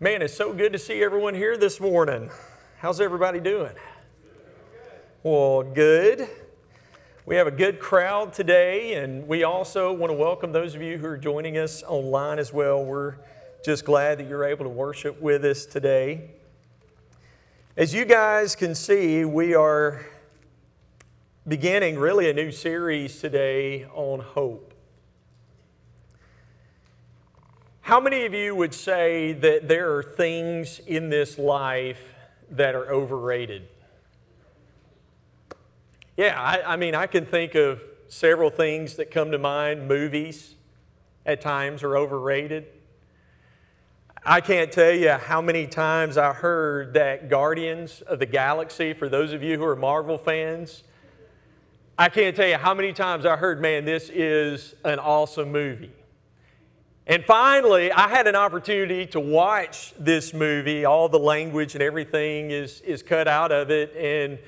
Man, it's so good to see everyone here this morning. How's everybody doing? Well, good. We have a good crowd today, and we also want to welcome those of you who are joining us online as well. We're just glad that you're able to worship with us today. As you guys can see, we are beginning really a new series today on hope. How many of you would say that there are things in this life that are overrated? Yeah, I, I, mean, I can think of several things that come to mind. Movies at times are overrated. I can't tell you how many times I heard that Guardians of the Galaxy, for those of you who are Marvel fans, I can't tell you how many times I heard, man, this is an awesome movie. And finally, I had an opportunity to watch this movie. All the language and everything is, is cut out of it. And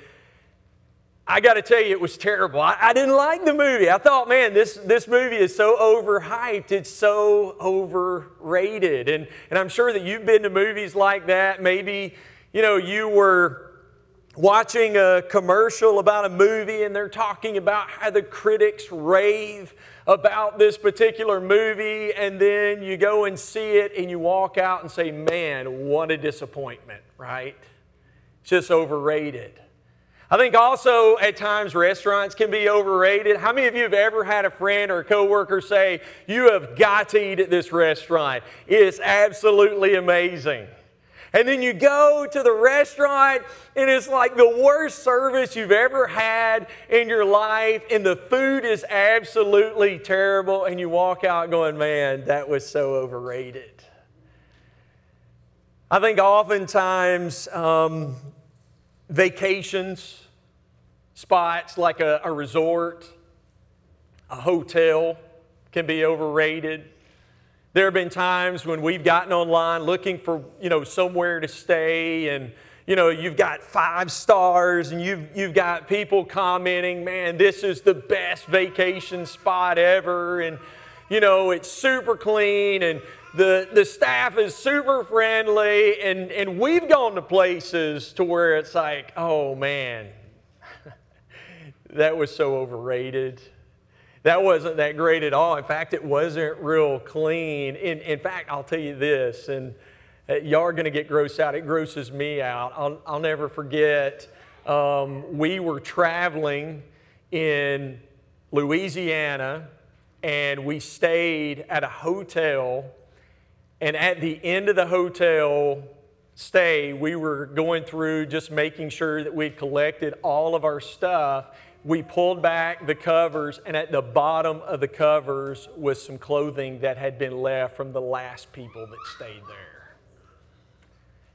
I got to tell you, it was terrible. I, I, didn't like the movie. I thought, man, this, this movie is so overhyped. It's so overrated. And, and I'm sure that you've been to movies like that. Maybe, you know, you were watching a commercial about a movie and they're talking about how the critics rave about this particular movie, and then you go and see it and you walk out and say, Man, what a disappointment, right? It's just overrated. I think also at times restaurants can be overrated. How many of you have ever had a friend or a coworker say, You have got to eat at this restaurant? It is absolutely amazing. And then you go to the restaurant and it's like the worst service you've ever had in your life, and the food is absolutely terrible, and you walk out going, Man, that was so overrated. I think oftentimes um, vacations, spots like a, a resort, a hotel can be overrated. There have been times when we've gotten online looking for, you know, somewhere to stay and you know, you've got five stars and you've, you've got people commenting, man, this is the best vacation spot ever. And, you know, it's super clean and the, the staff is super friendly. And, and we've gone to places to where it's like, oh man, that was so overrated. That wasn't that great at all. In fact, it wasn't real clean. In, in fact, I'll tell you this, and uh, y'all are going to get grossed out. It grosses me out. I'll, I'll never forget, um, we were traveling in Louisiana, and we stayed at a hotel. And at the end of the hotel stay, we were going through just making sure that we'd collected all of our stuff we pulled back the covers, and at the bottom of the covers was some clothing that had been left from the last people that stayed there.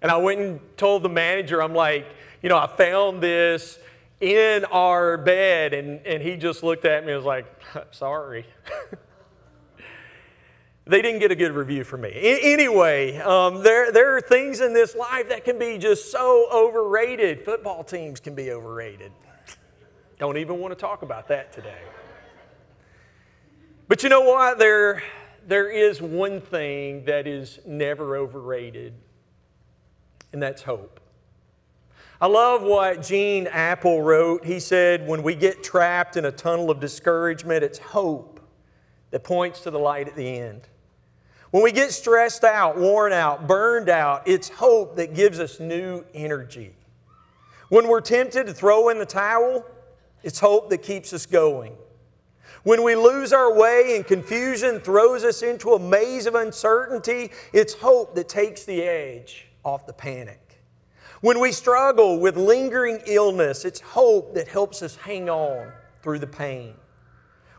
And I went and told the manager, I'm like, you know, I found this in our bed. And, and he just looked at me and was like, sorry. they didn't get a good review from me. I- anyway, um, there, there are things in this life that can be just so overrated. Football teams can be overrated. Don't even want to talk about that today. But you know what? There, there is one thing that is never overrated, and that's hope. I love what Gene Appel wrote. He said, When we get trapped in a tunnel of discouragement, it's hope that points to the light at the end. When we get stressed out, worn out, burned out, it's hope that gives us new energy. When we're tempted to throw in the towel, it's hope that keeps us going. When we lose our way and confusion throws us into a maze of uncertainty, it's hope that takes the edge off the panic. When we struggle with lingering illness, it's hope that helps us hang on through the pain.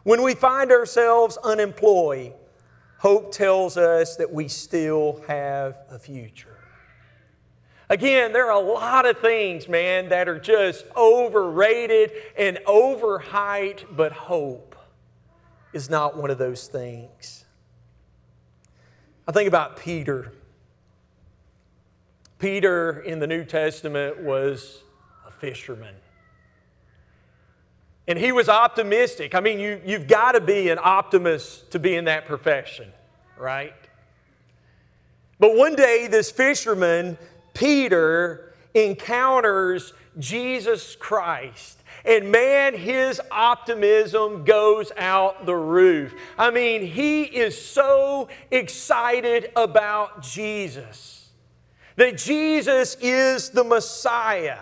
When we find ourselves unemployed, hope tells us that we still have a future. Again, there are a lot of things, man, that are just overrated and overhyped, but hope is not one of those things. I think about Peter. Peter in the New Testament was a fisherman. And he was optimistic. I mean, you, you've got to be an optimist to be in that profession, right? But one day, this fisherman, Peter, encounters Jesus Christ. And man, his optimism goes out the roof. I mean, he is so excited about Jesus that Jesus is the Messiah.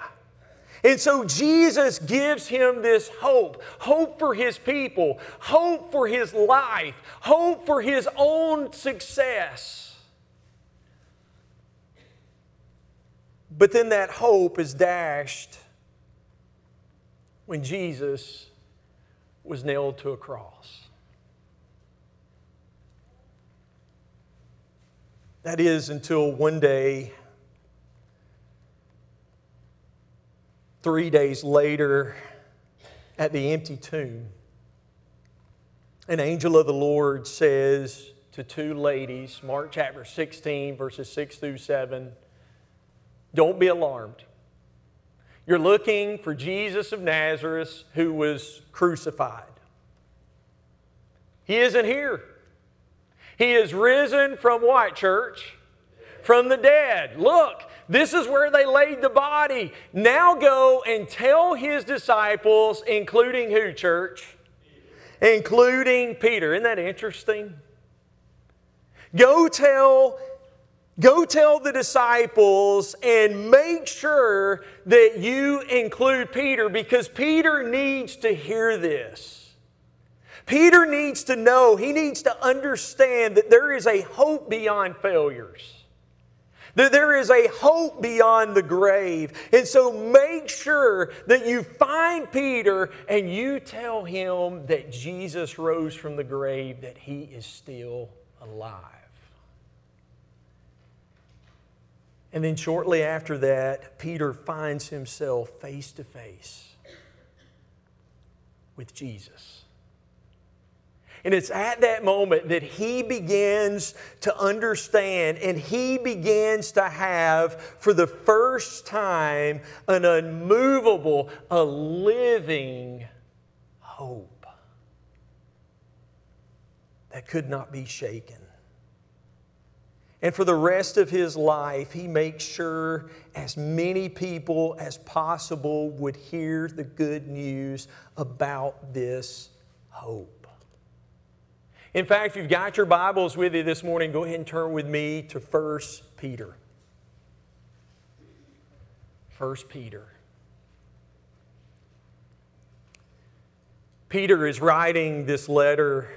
And so Jesus gives him this hope hope for his people, hope for his life, hope for his own success. But then that hope is dashed when Jesus was nailed to a cross. That is until one day, three days later, at the empty tomb, an angel of the Lord says to two ladies, Mark chapter 16, verses 6 through 7, Don't be alarmed. You're looking for Jesus of Nazareth who was crucified. He isn't here. He is risen from what, church? From the dead. Look, this is where they laid the body. Now go and tell his disciples, including who, church? Including Peter. Isn't that interesting? Go tell Go tell the disciples and make sure that you include Peter because Peter needs to hear this. Peter needs to know, he needs to understand that there is a hope beyond failures. That there is a hope beyond the grave. And so make sure that you find Peter and you tell him that Jesus rose from the grave, that he is still alive. And then shortly after that, Peter finds himself face to face with Jesus. And it's at that moment that he begins to understand and he begins to have, for the first time, an unmovable, a living hope that could not be shaken. And for the rest of his life, he makes sure as many people as possible would hear the good news about this hope. In fact, if you've got your Bibles with you this morning, go ahead and turn with me to 1 Peter. 1 Peter. Peter is writing this letter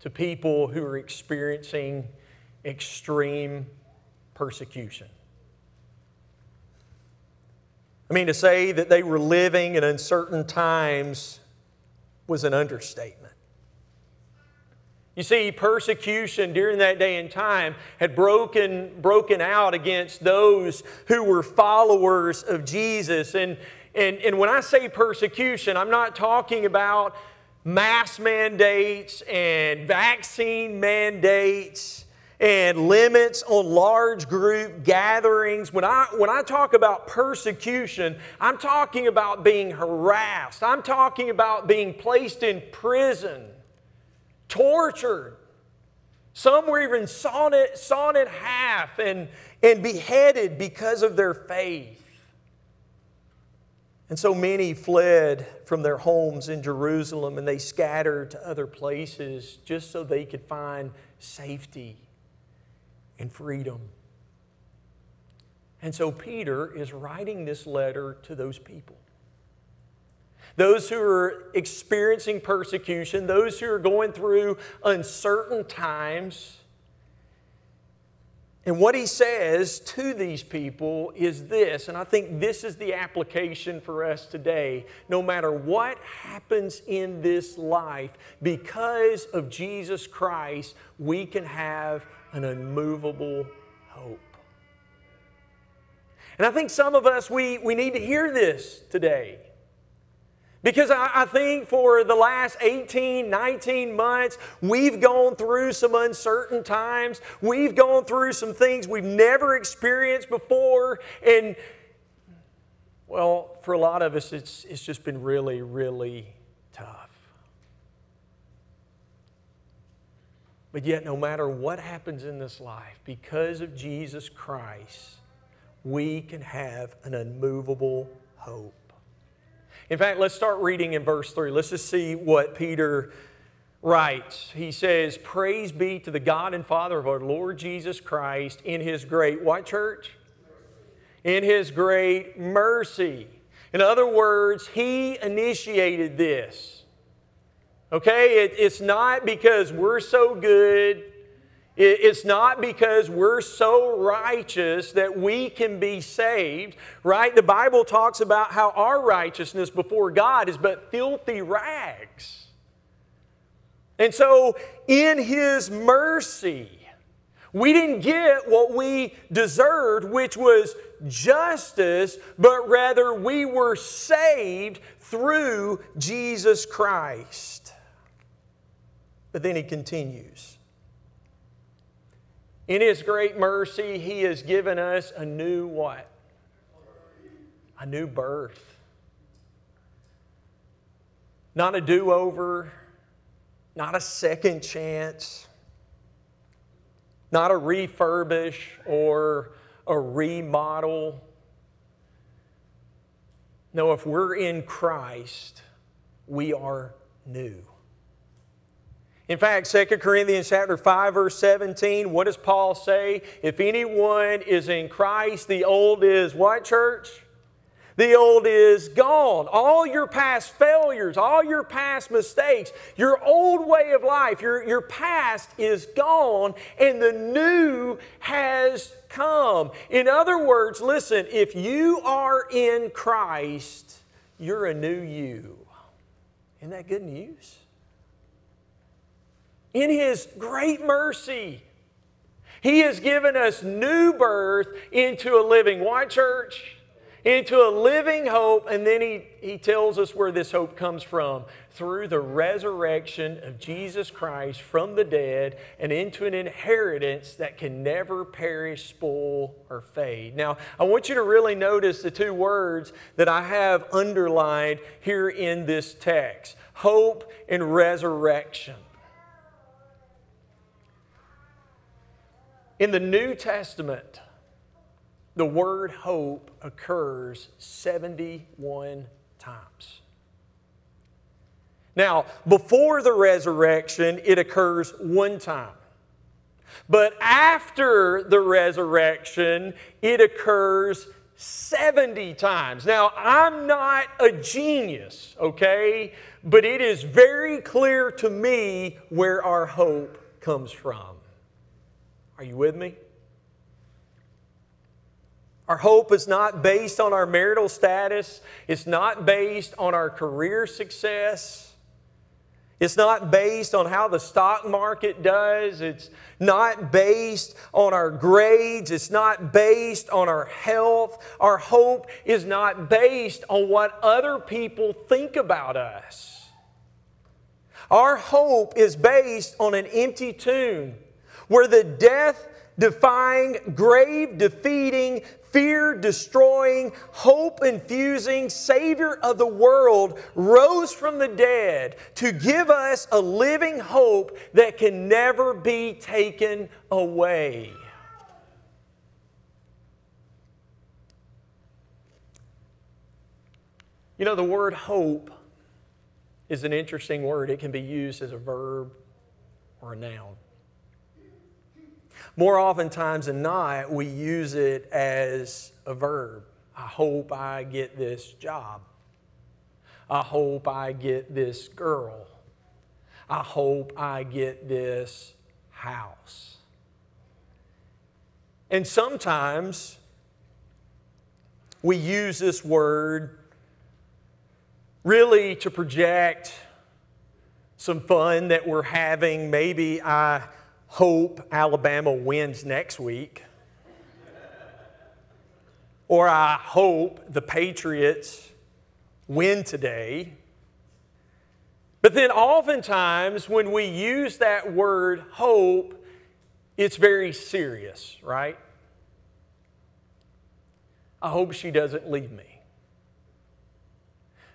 to people who are experiencing extreme persecution. I mean, to say that they were living in uncertain times was an understatement. You see, persecution during that day and time had broken, broken out against those who were followers of Jesus. And, and, and when I say persecution, I'm not talking about mass mandates and vaccine mandates and limits on large group gatherings. When I, when I talk about persecution, I'm talking about being harassed. I'm talking about being placed in prison, tortured. Some were even sawn, sawn in half and, and beheaded because of their faith. And so many fled from their homes in Jerusalem and they scattered to other places just so they could find safety and freedom. And so Peter is writing this letter to those people. Those who are experiencing persecution, those who are going through uncertain times. And what he says to these people is this, and I think this is the application for us today. No matter what happens in this life, because of Jesus Christ, we can have an unmovable hope. And I think some of us, we, we need to hear this today. Because I, I, think for the last 18, 19 months, we've gone through some uncertain times. We've gone through some things we've never experienced before. And, well, for a lot of us, it's, it's just been really, really tough. But yet, no matter what happens in this life, because of Jesus Christ, we can have an unmovable hope. In fact, let's start reading in verse 3. Let's just see what Peter writes. He says, Praise be to the God and Father of our Lord Jesus Christ in his great, what church? In his great mercy. In other words, he initiated this. Okay? It, it's not because we're so good. It, it's not because we're so righteous that we can be saved, right? The Bible talks about how our righteousness before God is but filthy rags. And so, in His mercy, we didn't get what we deserved, which was justice, but rather we were saved through Jesus Christ. But then he continues. In his great mercy, he has given us a new what? A new birth. Not a do over, not a second chance, not a refurbish or a remodel. No, if we're in Christ, we are new. In fact, 2 Corinthians chapter 5 verse 17, what does Paul say? If anyone is in Christ, the old is what church? The old is gone. All your past failures, all your past mistakes, your old way of life, your, your past is gone, and the new has come. In other words, listen, if you are in Christ, you're a new you. Isn't that good news? In His great mercy, He has given us new birth into a living why, church, into a living hope, and then he, he tells us where this hope comes from through the resurrection of Jesus Christ from the dead and into an inheritance that can never perish, spoil, or fade. Now, I want you to really notice the two words that I have underlined here in this text hope and resurrection. In the New Testament, the word hope occurs 71 times. Now, before the resurrection, it occurs one time. But after the resurrection, it occurs 70 times. Now, I'm not a genius, okay? But it is very clear to me where our hope comes from. Are you with me? Our hope is not based on our marital status. It's not based on our career success. It's not based on how the stock market does. It's not based on our grades. It's not based on our health. Our hope is not based on what other people think about us. Our hope is based on an empty tomb where the death defying, grave defeating, fear destroying, hope infusing Savior of the world rose from the dead to give us a living hope that can never be taken away. You know, the word hope is an interesting word. It can be used as a verb or a noun. More oftentimes than not, we use it as a verb. I hope I get this job. I hope I get this girl. I hope I get this house. And sometimes we use this word really to project some fun that we're having. Maybe I hope Alabama wins next week. or I hope the Patriots win today. But then, oftentimes, when we use that word hope, it's very serious, right? I hope she doesn't leave me.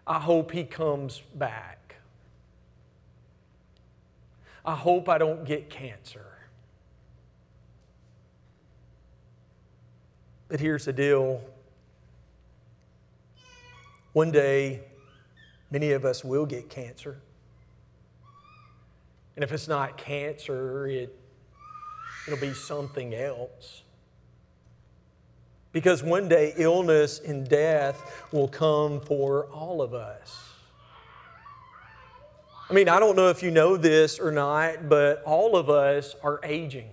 I hope he comes back. I hope I don't get cancer. But here's the deal one day, many of us will get cancer. And if it's not cancer, it, it'll be something else. Because one day, illness and death will come for all of us. I mean, I don't know if you know this or not, but all of us are aging.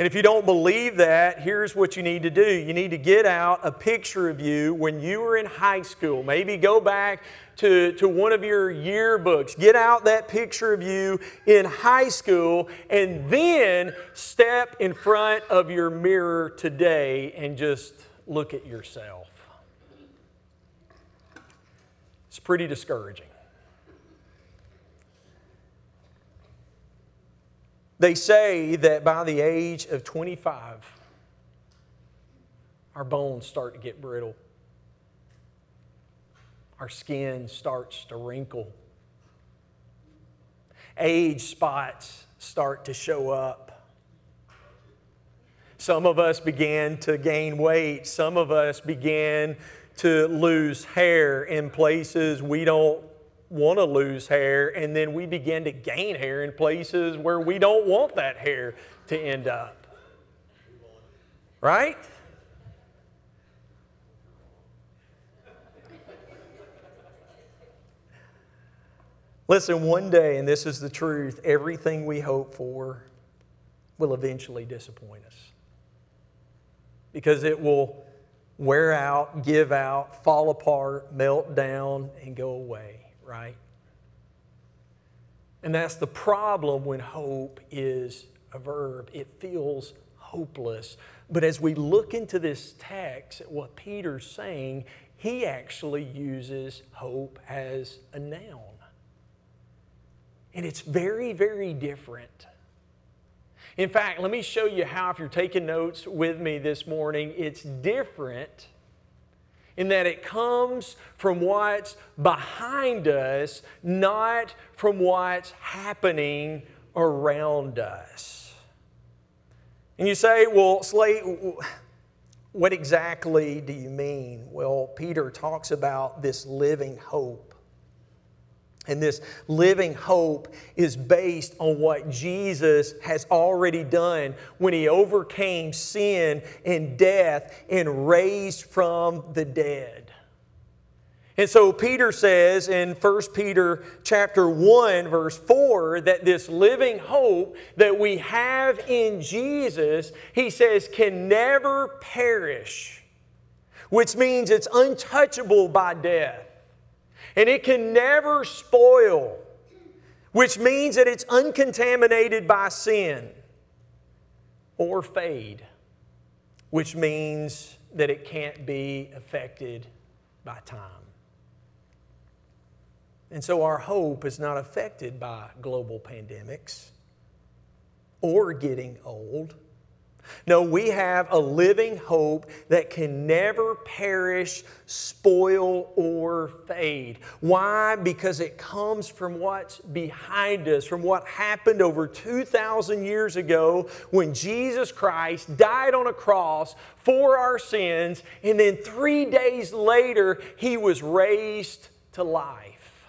And if you don't believe that, here's what you need to do. You need to get out a picture of you when you were in high school. Maybe go back to, to one of your yearbooks. Get out that picture of you in high school and then step in front of your mirror today and just look at yourself. It's pretty discouraging. They say that by the age of 25, our bones start to get brittle. Our skin starts to wrinkle. Age spots start to show up. Some of us began to gain weight. Some of us began to lose hair in places we don't want to lose hair, and then we begin to gain hair in places where we don't want that hair to end up. Right? Listen, one day, and this is the truth, everything we hope for will eventually disappoint us. Because it will wear out, give out, fall apart, melt down, and go away right? And that's the problem when hope is a verb. It feels hopeless. But as we look into this text, at what Peter's saying, he actually uses hope as a noun. And it's very, very different. In fact, let me show you how, if you're taking notes with me this morning, it's different in that it comes from what's behind us, not from what's happening around us. And you say, well, Slate, what exactly do you mean? Well, Peter talks about this living hope. And this living hope is based on what Jesus has already done when he overcame sin and death and raised from the dead. And so Peter says in 1 Peter chapter 1 verse 4 that this living hope that we have in Jesus, he says can never perish, which means it's untouchable by death and it can never spoil, which means that it's uncontaminated by sin or fade, which means that it can't be affected by time. And so our hope is not affected by global pandemics or getting old no, we have a living hope that can never perish, spoil, or fade. Why? Because it comes from what's behind us, from what happened over 2,000 years ago when Jesus Christ died on a cross for our sins, and then three days later, he was raised to life.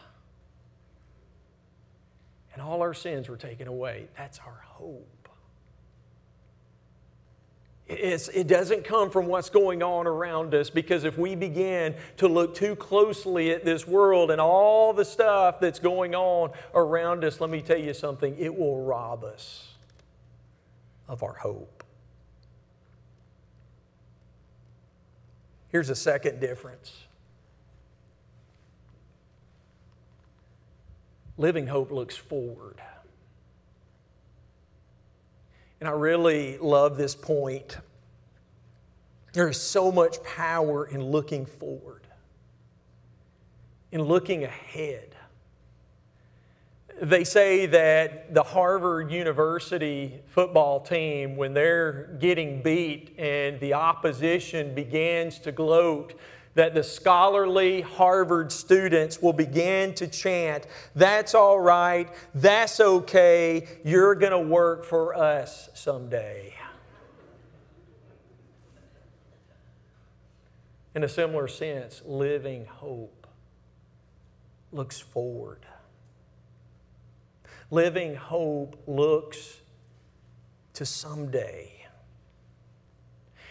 And all our sins were taken away. That's our hope. It's, it doesn't come from what's going on around us because if we begin to look too closely at this world and all the stuff that's going on around us, let me tell you something, it will rob us of our hope. Here's a second difference living hope looks forward. And I really love this point. There is so much power in looking forward, in looking ahead. They say that the Harvard University football team, when they're getting beat and the opposition begins to gloat, that the scholarly Harvard students will begin to chant, That's all right, that's okay, you're going to work for us someday. In a similar sense, living hope looks forward. Living hope looks to someday.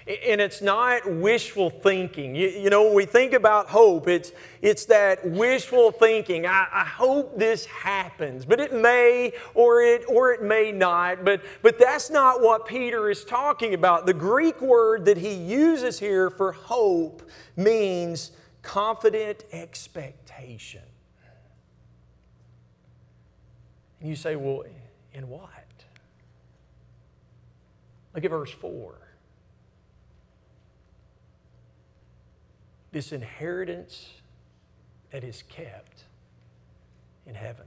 And it's not wishful thinking. You, you, know, when we think about hope, it's, it's that wishful thinking. I, I, hope this happens, but it may or it, or it may not. But, but that's not what Peter is talking about. The Greek word that he uses here for hope means confident expectation. And you say, well, in what? Look at verse 4. This inheritance that is kept in heaven.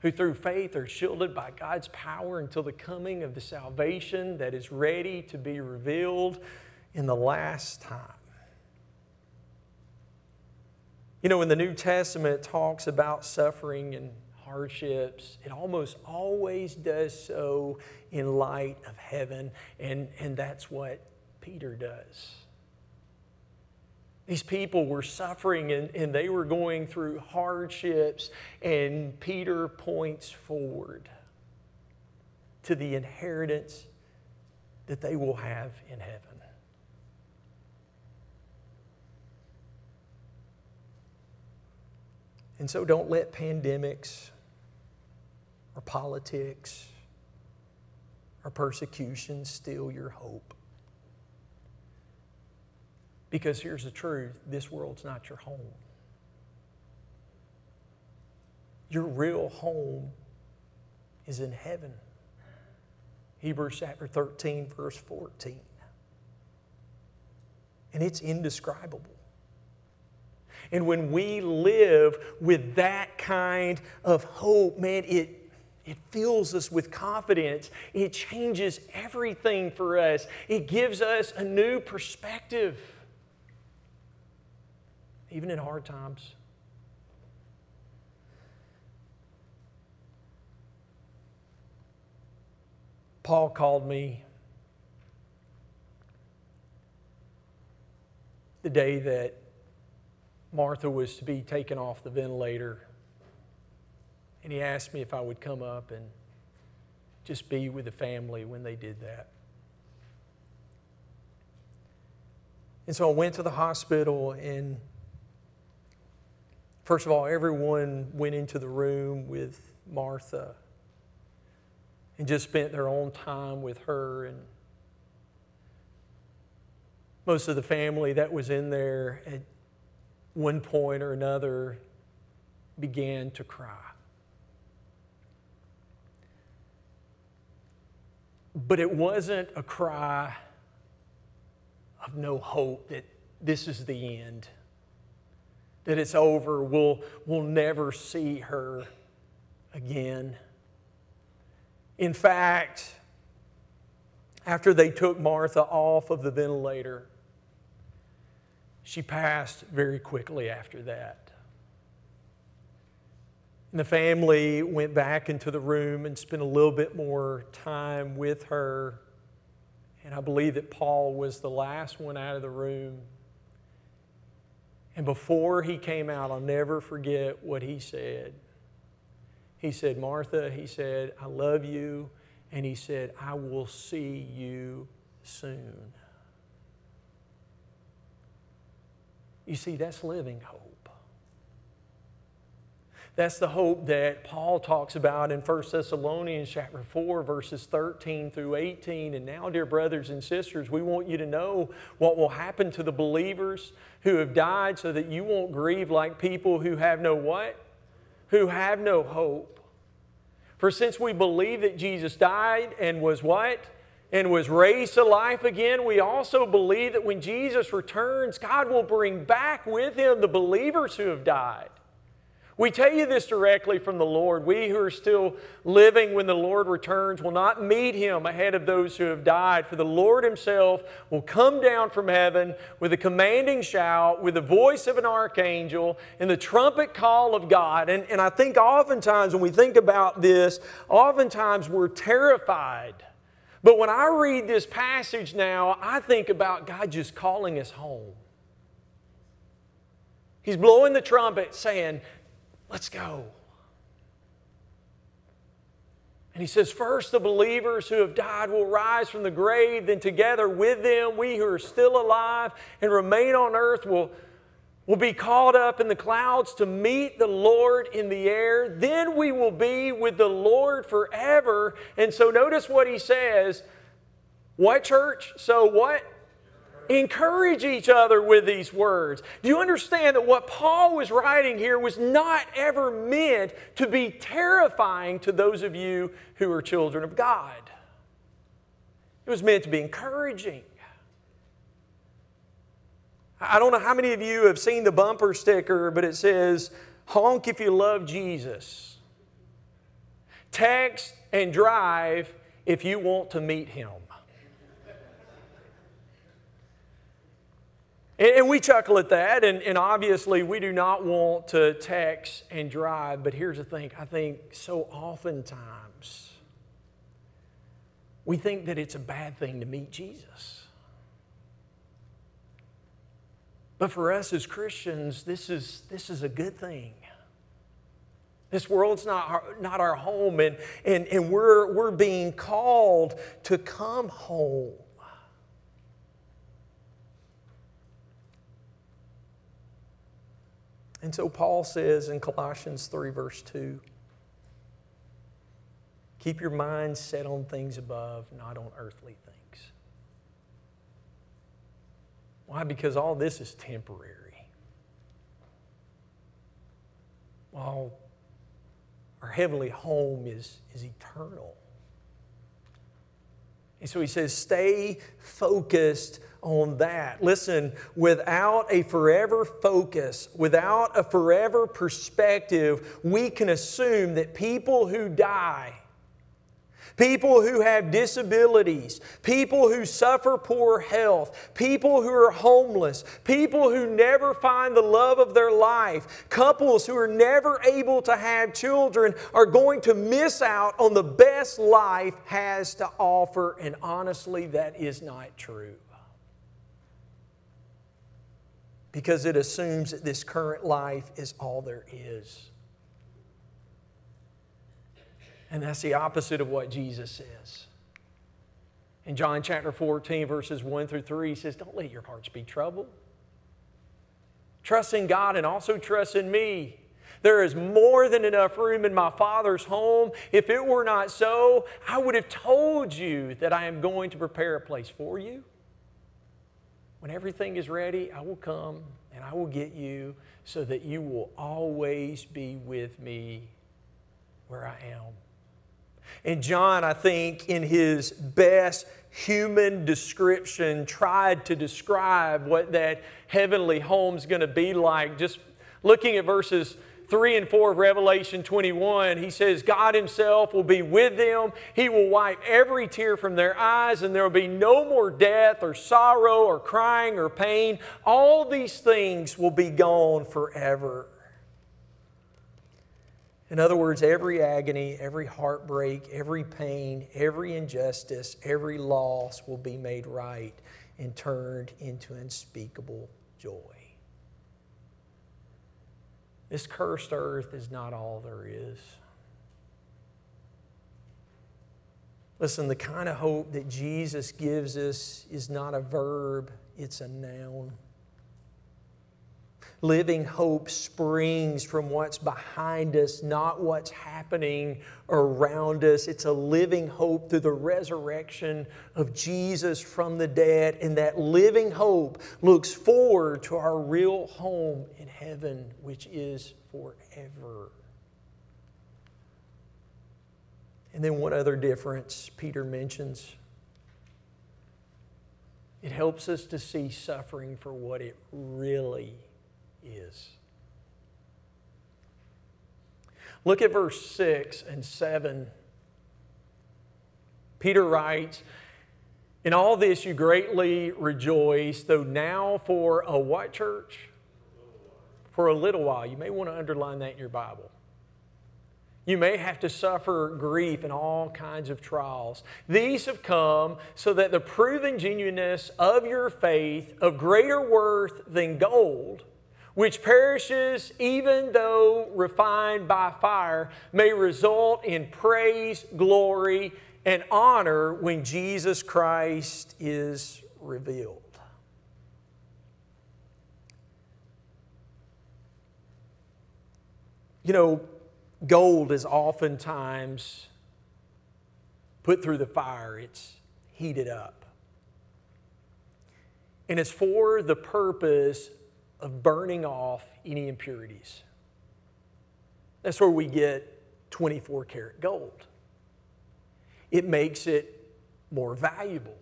Who through faith are shielded by God's power until the coming of the salvation that is ready to be revealed in the last time. You know, when the New Testament talks about suffering and hardships, it almost always does so in light of heaven, and, and that's what Peter does. These people were suffering and, and they were going through hardships, and Peter points forward to the inheritance that they will have in heaven. And so don't let pandemics or politics or persecution steal your hope. Because here's the truth this world's not your home. Your real home is in heaven. Hebrews chapter 13, verse 14. And it's indescribable. And when we live with that kind of hope, man, it, it fills us with confidence. It changes everything for us. It gives us a new perspective, even in hard times. Paul called me the day that Martha was to be taken off the ventilator. And he asked me if I would come up and just be with the family when they did that. And so I went to the hospital, and first of all, everyone went into the room with Martha and just spent their own time with her. And most of the family that was in there at one point or another began to cry. But it wasn't a cry of no hope that this is the end, that it's over, we'll, we'll never see her again. In fact, after they took Martha off of the ventilator, she passed very quickly after that. And the family went back into the room and spent a little bit more time with her. And I believe that Paul was the last one out of the room. And before he came out, I'll never forget what he said. He said, Martha, he said, I love you. And he said, I will see you soon. You see, that's living hope. That's the hope that Paul talks about in 1 Thessalonians chapter 4, verses 13 through 18. And now, dear brothers and sisters, we want you to know what will happen to the believers who have died so that you won't grieve like people who have no what? Who have no hope. For since we believe that Jesus died and was what? and was raised to life again, we also believe that when Jesus returns, God will bring back with him the believers who have died. We tell you this directly from the Lord. We who are still living when the Lord returns will not meet him ahead of those who have died, for the Lord himself will come down from heaven with a commanding shout, with the voice of an archangel, and the trumpet call of God. And, and I think oftentimes when we think about this, oftentimes we're terrified. But when I read this passage now, I think about God just calling us home. He's blowing the trumpet saying, Let's go. And he says, First, the believers who have died will rise from the grave, then together with them, we who are still alive and remain on earth will, will be called up in the clouds to meet the Lord in the air. Then we will be with the Lord forever. And so notice what he says. What, church? So what? Encourage each other with these words. Do you understand that what Paul was writing here was not ever meant to be terrifying to those of you who are children of God? It was meant to be encouraging. I don't know how many of you have seen the bumper sticker, but it says, honk if you love Jesus. Text and drive if you want to meet him. And we chuckle at that, and, and obviously we do not want to text and drive, but here's the thing I think so oftentimes we think that it's a bad thing to meet Jesus. But for us as Christians, this is, this is a good thing. This world's not our, not our home, and, and, and we're, we're being called to come home. And so Paul says in Colossians 3, verse 2 keep your mind set on things above, not on earthly things. Why? Because all this is temporary. While our heavenly home is, is eternal. And so he says, stay focused on that. Listen, without a forever focus, without a forever perspective, we can assume that people who die, people who have disabilities, people who suffer poor health, people who are homeless, people who never find the love of their life, couples who are never able to have children are going to miss out on the best life has to offer. And honestly, that is not true. because it assumes that this current life is all there is. And that's the opposite of what Jesus says. In John chapter 14, verses 1 through 3, he says, Don't let your hearts be troubled. Trust in God and also trust in me. There is more than enough room in my Father's home. If it were not so, I would have told you that I am going to prepare a place for you. When everything is ready, I will come and I will get you so that you will always be with me where I am. And John, I think, in his best human description, tried to describe what that heavenly home is going to be like. Just looking at verses 3 and 4 of Revelation 21, he says, God Himself will be with them. He will wipe every tear from their eyes, and there will be no more death or sorrow or crying or pain. All these things will be gone forever. In other words, every agony, every heartbreak, every pain, every injustice, every loss will be made right and turned into unspeakable joy. This cursed earth is not all there is. Listen, the kind of hope that Jesus gives us is not a verb, it's a noun. Living hope springs from what's behind us, not what's happening around us. It's a living hope through the resurrection of Jesus from the dead. And that living hope looks forward to our real home in heaven, which is forever. And then, one other difference Peter mentions it helps us to see suffering for what it really is. Look at verse 6 and 7. Peter writes, In all this you greatly rejoice, though now for a what church? For a little while. You may want to underline that in your Bible. You may have to suffer grief and all kinds of trials. These have come so that the proven genuineness of your faith, of greater worth than gold, which perishes even though refined by fire, may result in praise, glory, and honor when Jesus Christ is revealed. You know, gold is oftentimes put through the fire, it's heated up. And it's for the purpose of burning off any impurities. That's where we get 24 karat gold. It makes it more valuable.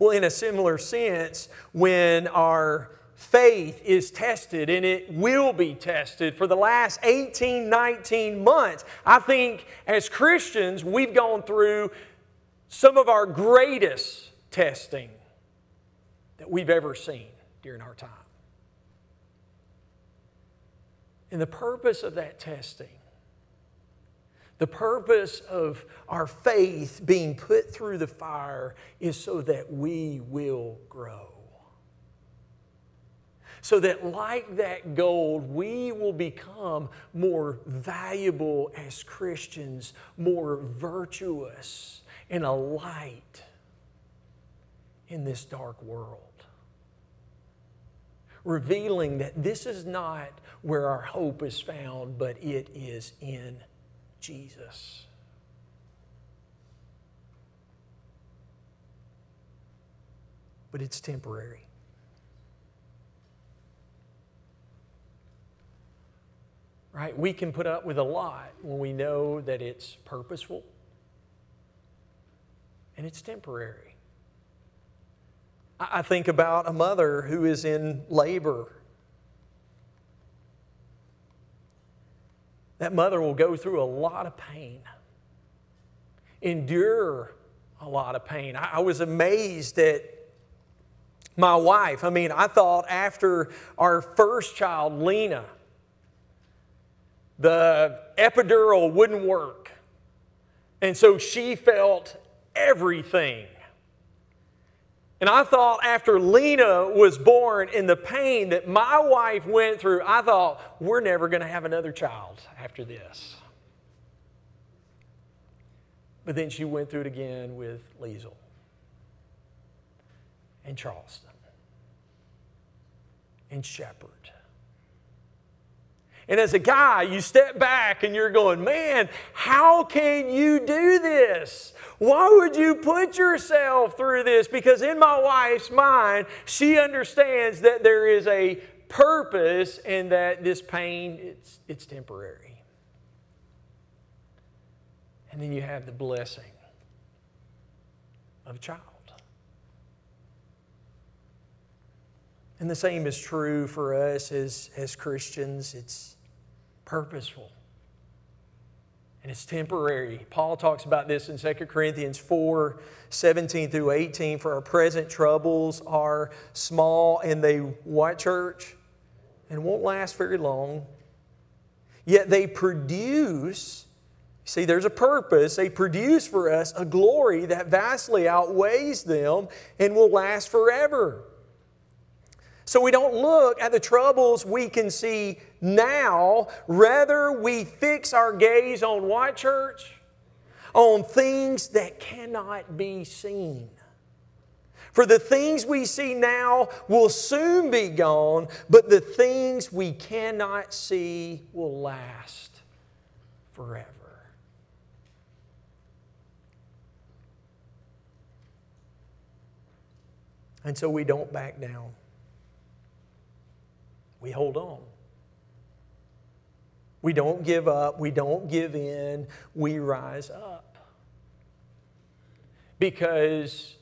Well, in a similar sense, when our faith is tested and it will be tested for the last 18, 19 months. I think as Christians, we've gone through some of our greatest testing that we've ever seen during our time. And the purpose of that testing, the purpose of our faith being put through the fire is so that we will grow so that, like that gold, we will become more valuable as Christians, more virtuous, and a light in this dark world. Revealing that this is not where our hope is found, but it is in Jesus. But it's temporary. right? We can put up with a lot when we know that it's purposeful and it's temporary. I think about a mother who is in labor. That mother will go through a lot of pain, endure a lot of pain. I was amazed at my wife. I mean, I thought after our first child, Lena, the epidural wouldn't work. And so she felt everything. And I thought after Lena was born in the pain that my wife went through, I thought, we're never going to have another child after this. But then she went through it again with Liesel and Charleston and Shepherd and as a guy, you step back and you're going, man, how can you do this? Why would you put yourself through this? Because in my wife's mind, she understands that there is a purpose and that this pain, it's, it's temporary. And then you have the blessing of a child. And the same is true for us as, as Christians. It's, purposeful. And it's temporary. Paul talks about this in 2 Corinthians 4 17 through 18. For our present troubles are small and they, what church? And won't last very long. Yet they produce, see, there's a purpose. They produce for us a glory that vastly outweighs them and will last forever. So we don't look at the troubles we can see now. Rather, we fix our gaze on what, church? On things that cannot be seen. For the things we see now will soon be gone, but the things we cannot see will last forever. And so we don't back down we hold on. We don't give up. We don't give in. We rise up. Because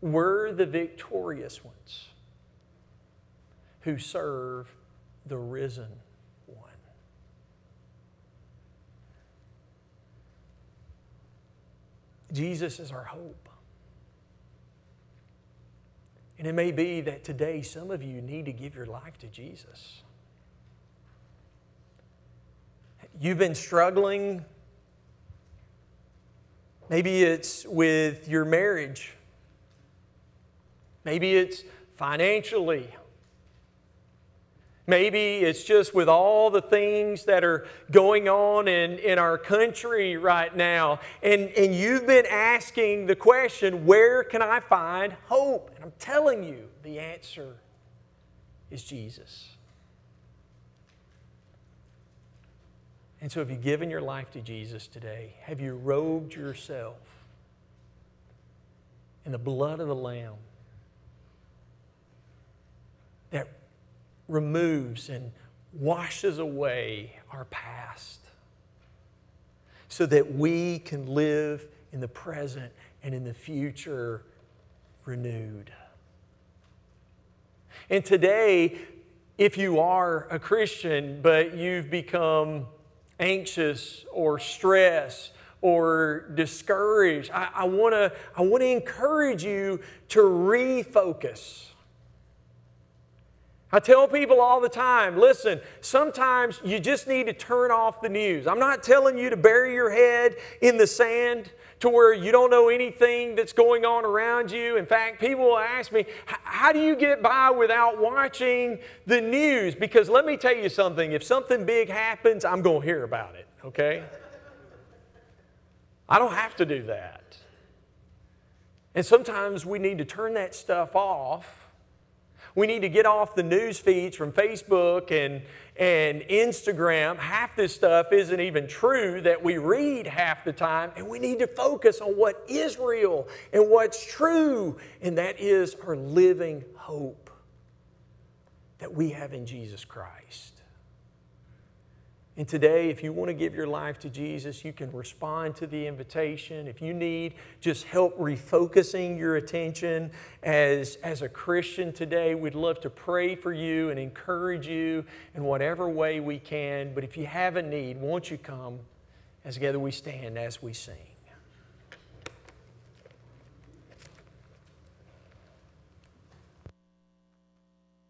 we're the victorious ones who serve the risen one. Jesus is our hope. And it may be that today some of you need to give your life to Jesus. You've been struggling. Maybe it's with your marriage. Maybe it's financially. Maybe it's just with all the things that are going on in, in our country right now. And, and you've been asking the question, where can I find hope? And I'm telling you, the answer is Jesus. And so, have you given your life to Jesus today? Have you robed yourself in the blood of the Lamb that removes and washes away our past so that we can live in the present and in the future renewed. And today, if you are a Christian, but you've become anxious or stressed or discouraged, I, I want to I wanna encourage you to refocus. I tell people all the time listen, sometimes you just need to turn off the news. I'm not telling you to bury your head in the sand to where you don't know anything that's going on around you. In fact, people will ask me, How do you get by without watching the news? Because let me tell you something if something big happens, I'm going to hear about it, okay? I don't have to do that. And sometimes we need to turn that stuff off we need to get off the news feeds from Facebook and, and Instagram. Half this stuff isn't even true that we read half the time, and we need to focus on what is real and what's true, and that is our living hope that we have in Jesus Christ. And today, if you want to give your life to Jesus, you can respond to the invitation. If you need just help refocusing your attention as, as a Christian today, we'd love to pray for you and encourage you in whatever way we can. But if you have a need, won't you come as together we stand as we sing?